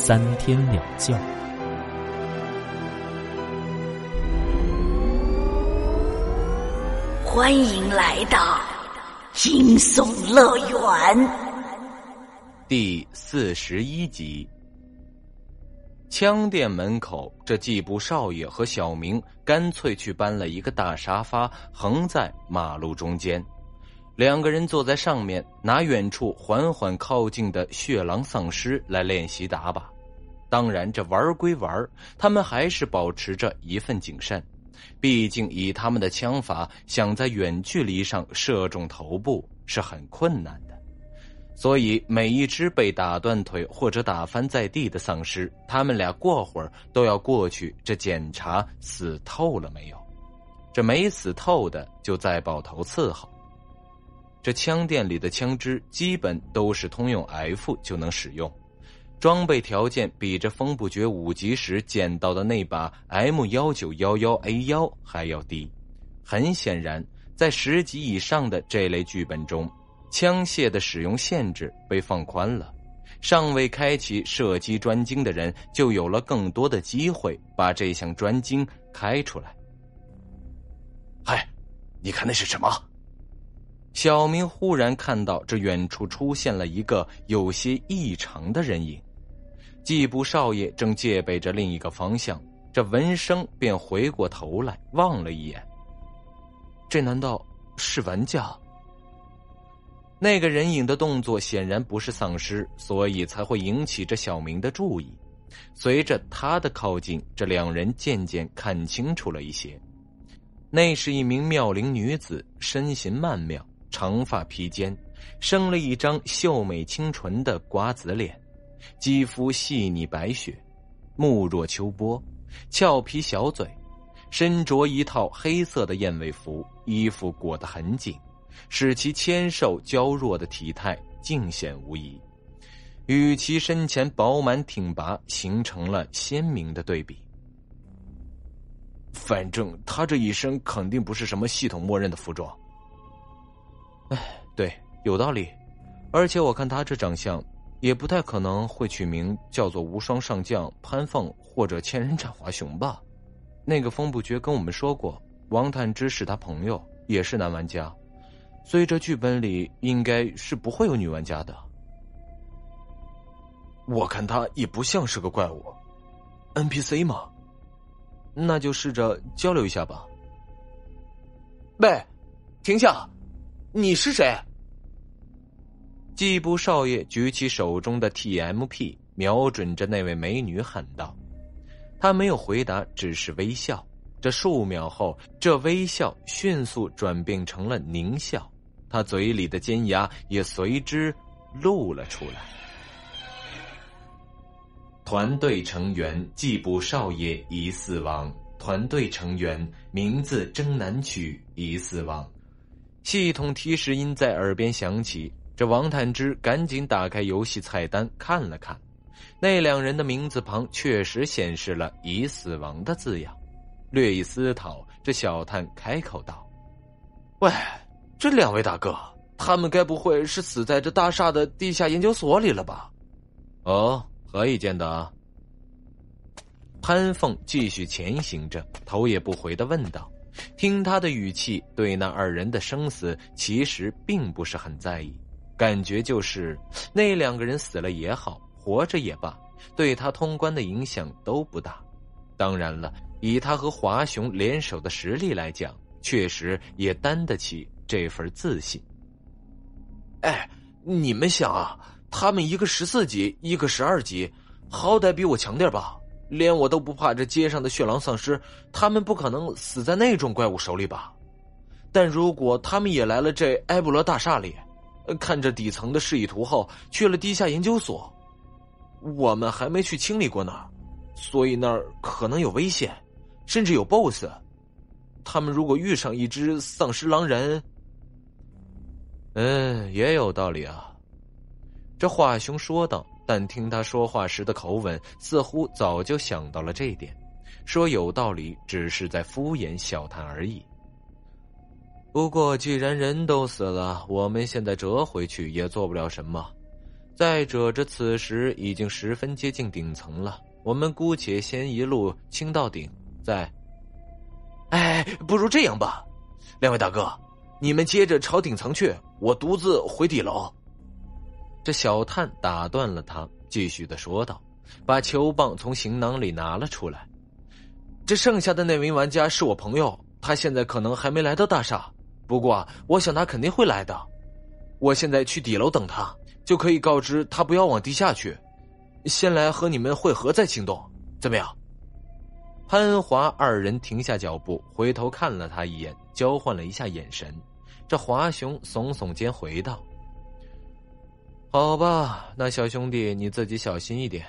三天两觉，欢迎来到惊悚乐园第四十一集。枪店门口，这季布少爷和小明干脆去搬了一个大沙发，横在马路中间。两个人坐在上面，拿远处缓缓靠近的血狼丧尸来练习打靶。当然，这玩归玩，他们还是保持着一份谨慎。毕竟，以他们的枪法，想在远距离上射中头部是很困难的。所以，每一只被打断腿或者打翻在地的丧尸，他们俩过会儿都要过去这检查死透了没有。这没死透的，就再爆头伺候。这枪店里的枪支基本都是通用 F 就能使用，装备条件比这风不绝五级时捡到的那把 M 幺九幺幺 A 幺还要低。很显然，在十级以上的这类剧本中，枪械的使用限制被放宽了，尚未开启射击专精的人就有了更多的机会把这项专精开出来。嗨，你看那是什么？小明忽然看到这远处出现了一个有些异常的人影，季布少爷正戒备着另一个方向，这闻声便回过头来望了一眼。这难道是玩家？那个人影的动作显然不是丧尸，所以才会引起这小明的注意。随着他的靠近，这两人渐渐看清楚了一些，那是一名妙龄女子，身形曼妙。长发披肩，生了一张秀美清纯的瓜子脸，肌肤细腻白雪，目若秋波，俏皮小嘴，身着一套黑色的燕尾服，衣服裹得很紧，使其纤瘦娇弱的体态尽显无疑，与其身前饱满挺拔形成了鲜明的对比。反正他这一身肯定不是什么系统默认的服装。哎，对，有道理，而且我看他这长相，也不太可能会取名叫做无双上将潘凤或者千人斩华雄吧？那个风不绝跟我们说过，王探之是他朋友，也是男玩家，所以这剧本里应该是不会有女玩家的。我看他也不像是个怪物，NPC 嘛，那就试着交流一下吧。喂，停下！你是谁？季布少爷举起手中的 TMP，瞄准着那位美女喊道：“他没有回答，只是微笑。这数秒后，这微笑迅速转变成了狞笑，他嘴里的尖牙也随之露了出来。”团队成员季布少爷已死亡，团队成员名字征南曲已死亡。系统提示音在耳边响起，这王探之赶紧打开游戏菜单看了看，那两人的名字旁确实显示了“已死亡”的字样。略一思考，这小探开口道：“喂，这两位大哥，他们该不会是死在这大厦的地下研究所里了吧？”“哦，何以见得？”潘凤继续前行着，头也不回的问道。听他的语气，对那二人的生死其实并不是很在意，感觉就是那两个人死了也好，活着也罢，对他通关的影响都不大。当然了，以他和华雄联手的实力来讲，确实也担得起这份自信。哎，你们想啊，他们一个十四级，一个十二级，好歹比我强点吧？连我都不怕这街上的血狼丧尸，他们不可能死在那种怪物手里吧？但如果他们也来了这埃布罗大厦里，看着底层的示意图后去了地下研究所，我们还没去清理过呢，所以那儿可能有危险，甚至有 BOSS。他们如果遇上一只丧尸狼人，嗯，也有道理啊。这华雄说道，但听他说话时的口吻，似乎早就想到了这一点。说有道理，只是在敷衍笑谈而已。不过，既然人都死了，我们现在折回去也做不了什么。再者，这此时已经十分接近顶层了，我们姑且先一路清到顶，再……哎，不如这样吧，两位大哥，你们接着朝顶层去，我独自回底楼。这小探打断了他，继续的说道，把球棒从行囊里拿了出来。这剩下的那名玩家是我朋友，他现在可能还没来到大厦，不过我想他肯定会来的。我现在去底楼等他，就可以告知他不要往地下去，先来和你们会合再行动，怎么样？潘华二人停下脚步，回头看了他一眼，交换了一下眼神。这华雄耸耸肩回道：“好吧，那小兄弟你自己小心一点，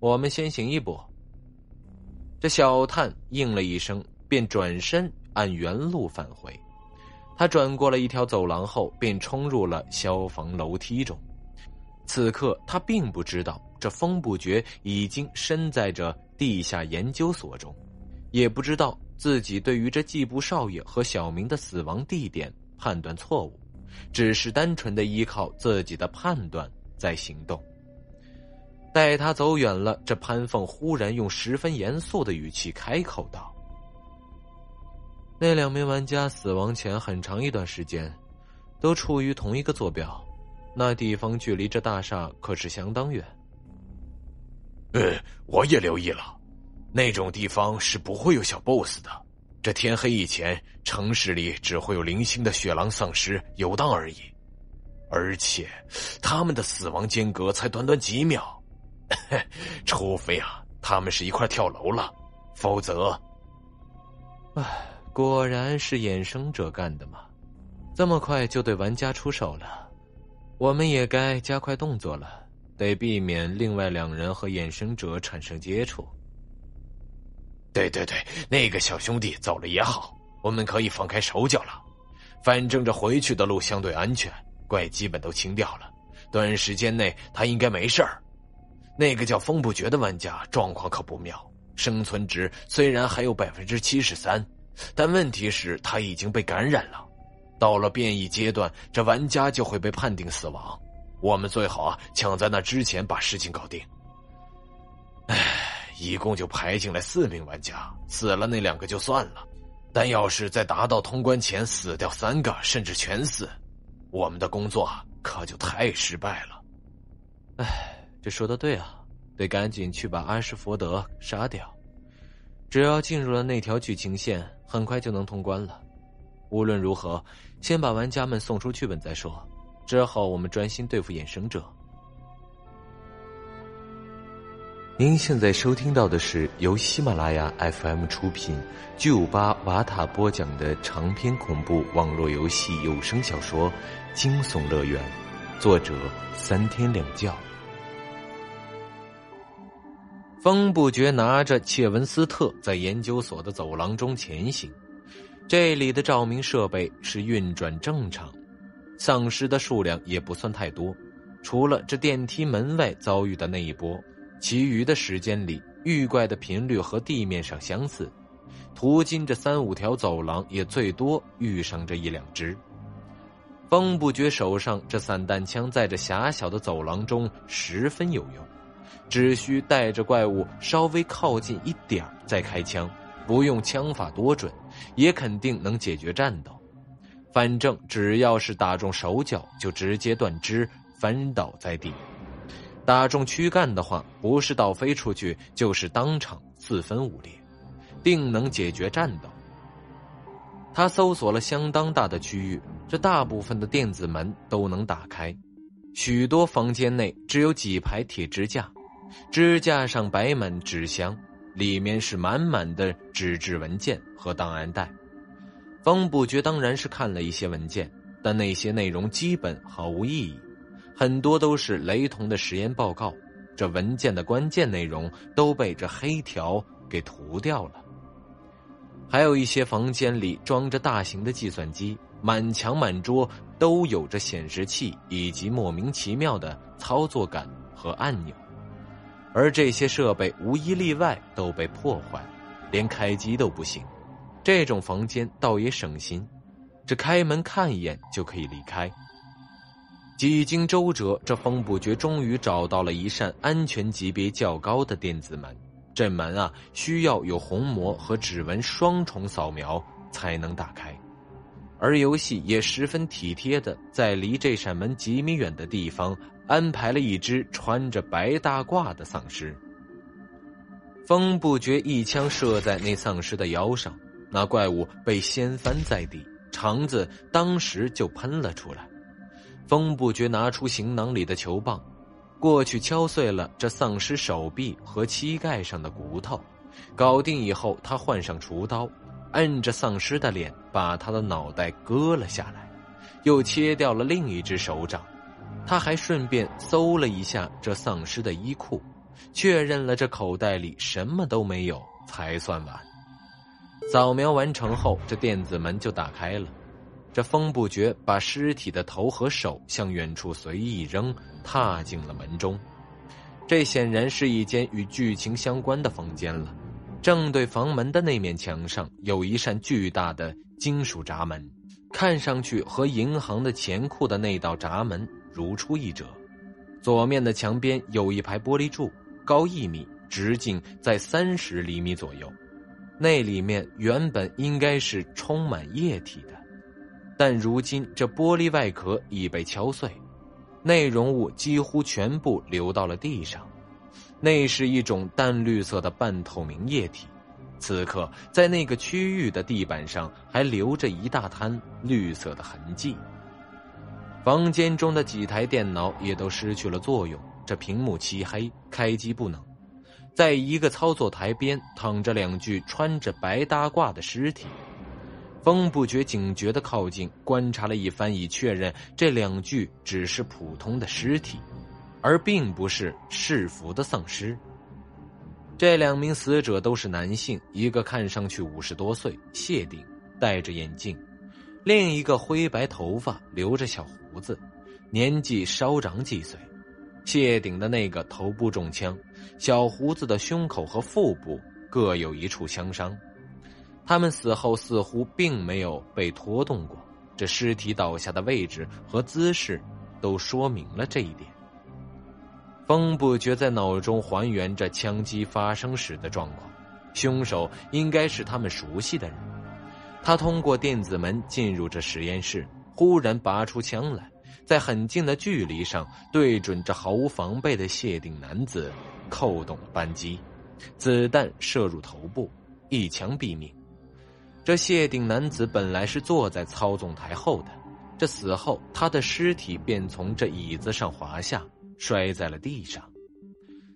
我们先行一步。”这小探应了一声，便转身按原路返回。他转过了一条走廊后，便冲入了消防楼梯中。此刻他并不知道，这风不绝已经身在这地下研究所中，也不知道自己对于这季布少爷和小明的死亡地点判断错误，只是单纯的依靠自己的判断在行动。待他走远了，这潘凤忽然用十分严肃的语气开口道：“那两名玩家死亡前很长一段时间，都处于同一个坐标，那地方距离这大厦可是相当远。”“嗯，我也留意了，那种地方是不会有小 BOSS 的。这天黑以前，城市里只会有零星的雪狼丧尸游荡而已，而且他们的死亡间隔才短短几秒。”除非啊，他们是一块跳楼了，否则，唉，果然是衍生者干的嘛！这么快就对玩家出手了，我们也该加快动作了，得避免另外两人和衍生者产生接触。对对对，那个小兄弟走了也好，我们可以放开手脚了。反正这回去的路相对安全，怪基本都清掉了，短时间内他应该没事儿。那个叫风不绝的玩家状况可不妙，生存值虽然还有百分之七十三，但问题是他已经被感染了。到了变异阶段，这玩家就会被判定死亡。我们最好啊，抢在那之前把事情搞定。唉，一共就排进来四名玩家，死了那两个就算了，但要是在达到通关前死掉三个，甚至全死，我们的工作可就太失败了。唉。这说的对啊，得赶紧去把阿什福德杀掉。只要进入了那条剧情线，很快就能通关了。无论如何，先把玩家们送出剧本再说。之后我们专心对付衍生者。您现在收听到的是由喜马拉雅 FM 出品、巨五八瓦塔播讲的长篇恐怖网络游戏有声小说《惊悚乐园》，作者三天两觉。风不觉拿着切文斯特在研究所的走廊中前行，这里的照明设备是运转正常，丧尸的数量也不算太多，除了这电梯门外遭遇的那一波，其余的时间里遇怪的频率和地面上相似，途经这三五条走廊也最多遇上这一两只。风不觉手上这散弹枪在这狭小的走廊中十分有用。只需带着怪物稍微靠近一点再开枪，不用枪法多准，也肯定能解决战斗。反正只要是打中手脚，就直接断肢，翻倒在地；打中躯干的话，不是倒飞出去，就是当场四分五裂，定能解决战斗。他搜索了相当大的区域，这大部分的电子门都能打开，许多房间内只有几排铁支架。支架上摆满纸箱，里面是满满的纸质文件和档案袋。方不觉当然是看了一些文件，但那些内容基本毫无意义，很多都是雷同的实验报告，这文件的关键内容都被这黑条给涂掉了。还有一些房间里装着大型的计算机，满墙满桌都有着显示器以及莫名其妙的操作杆和按钮，而这些设备无一例外都被破坏，连开机都不行。这种房间倒也省心，只开门看一眼就可以离开。几经周折，这风不觉终于找到了一扇安全级别较高的电子门。这门啊，需要有虹膜和指纹双重扫描才能打开。而游戏也十分体贴的，在离这扇门几米远的地方安排了一只穿着白大褂的丧尸。风不觉一枪射在那丧尸的腰上，那怪物被掀翻在地，肠子当时就喷了出来。风不觉拿出行囊里的球棒，过去敲碎了这丧尸手臂和膝盖上的骨头。搞定以后，他换上厨刀，摁着丧尸的脸，把他的脑袋割了下来，又切掉了另一只手掌。他还顺便搜了一下这丧尸的衣裤，确认了这口袋里什么都没有，才算完。扫描完成后，这电子门就打开了。这风不觉把尸体的头和手向远处随意扔，踏进了门中。这显然是一间与剧情相关的房间了。正对房门的那面墙上有一扇巨大的金属闸门，看上去和银行的钱库的那道闸门如出一辙。左面的墙边有一排玻璃柱，高一米，直径在三十厘米左右。那里面原本应该是充满液体的。但如今这玻璃外壳已被敲碎，内容物几乎全部流到了地上。那是一种淡绿色的半透明液体，此刻在那个区域的地板上还留着一大滩绿色的痕迹。房间中的几台电脑也都失去了作用，这屏幕漆黑，开机不能。在一个操作台边躺着两具穿着白大褂的尸体。风不觉警觉的靠近，观察了一番，以确认这两具只是普通的尸体，而并不是制服的丧尸。这两名死者都是男性，一个看上去五十多岁，谢顶，戴着眼镜；另一个灰白头发，留着小胡子，年纪稍长几岁。谢顶的那个头部中枪，小胡子的胸口和腹部各有一处枪伤。他们死后似乎并没有被拖动过，这尸体倒下的位置和姿势都说明了这一点。风不觉在脑中还原着枪击发生时的状况，凶手应该是他们熟悉的人。他通过电子门进入这实验室，忽然拔出枪来，在很近的距离上对准这毫无防备的谢顶男子，扣动了扳机，子弹射入头部，一枪毙命。这谢顶男子本来是坐在操纵台后的，这死后他的尸体便从这椅子上滑下，摔在了地上。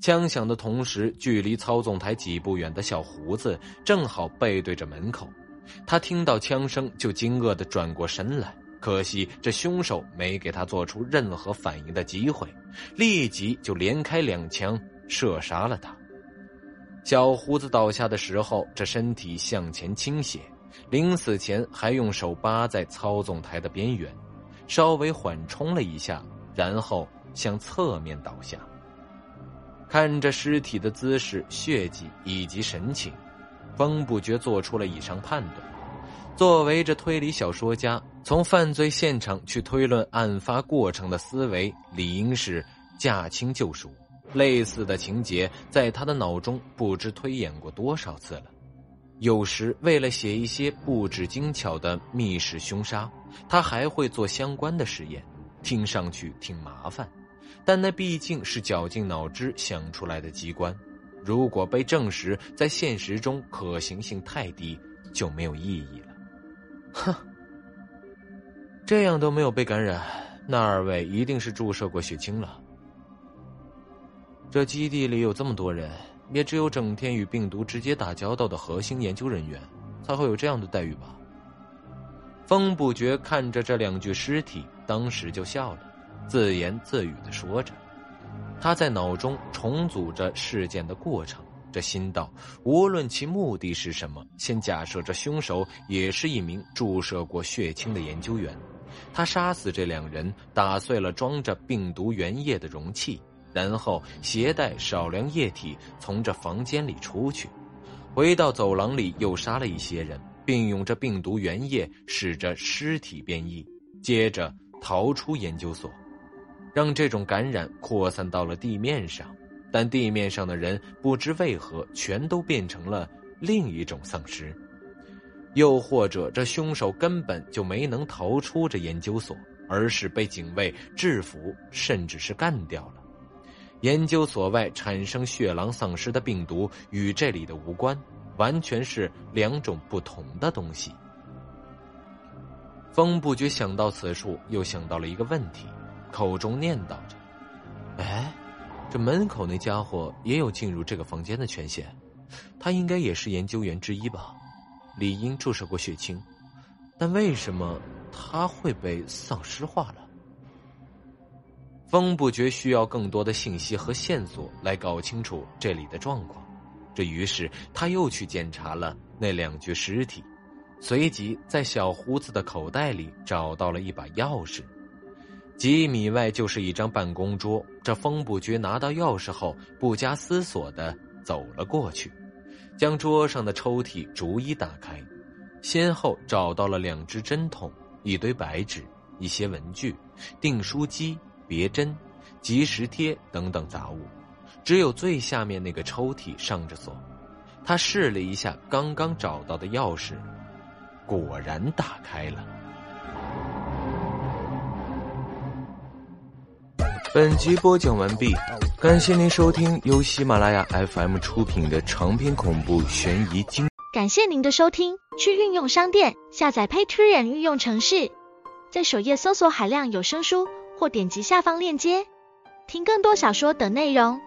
枪响的同时，距离操纵台几步远的小胡子正好背对着门口，他听到枪声就惊愕的转过身来，可惜这凶手没给他做出任何反应的机会，立即就连开两枪射杀了他。小胡子倒下的时候，这身体向前倾斜。临死前还用手扒在操纵台的边缘，稍微缓冲了一下，然后向侧面倒下。看着尸体的姿势、血迹以及神情，风不觉做出了以上判断。作为这推理小说家，从犯罪现场去推论案发过程的思维，理应是驾轻就熟。类似的情节在他的脑中不知推演过多少次了。有时为了写一些布置精巧的密室凶杀，他还会做相关的实验，听上去挺麻烦，但那毕竟是绞尽脑汁想出来的机关，如果被证实在现实中可行性太低，就没有意义了。哼，这样都没有被感染，那二位一定是注射过血清了。这基地里有这么多人。也只有整天与病毒直接打交道的核心研究人员，才会有这样的待遇吧。风不觉看着这两具尸体，当时就笑了，自言自语的说着：“他在脑中重组着事件的过程。这心道，无论其目的是什么，先假设这凶手也是一名注射过血清的研究员。他杀死这两人，打碎了装着病毒原液的容器，然后携带少量液体从这房间里出去，回到走廊里又杀了一些人，并用这病毒原液使着尸体变异，接着逃出研究所，让这种感染扩散到了地面上。但地面上的人不知为何全都变成了另一种丧尸，又或者这凶手根本就没能逃出这研究所，而是被警卫制服，甚至是干掉了。研究所外产生血狼丧尸的病毒与这里的无关，完全是两种不同的东西。风不觉想到此处，又想到了一个问题，口中念叨着：“哎。”这门口那家伙也有进入这个房间的权限，他应该也是研究员之一吧？理应注射过血清，但为什么他会被丧尸化了？风不觉需要更多的信息和线索来搞清楚这里的状况，这于是他又去检查了那两具尸体，随即在小胡子的口袋里找到了一把钥匙。几米外就是一张办公桌，这风不觉拿到钥匙后，不加思索的走了过去，将桌上的抽屉逐一打开，先后找到了两只针筒、一堆白纸、一些文具、订书机、别针、即时贴等等杂物，只有最下面那个抽屉上着锁。他试了一下刚刚找到的钥匙，果然打开了。本集播讲完毕，感谢您收听由喜马拉雅 FM 出品的长篇恐怖悬疑惊。感谢您的收听，去运用商店下载 Patreon 运用城市，在首页搜索海量有声书，或点击下方链接听更多小说等内容。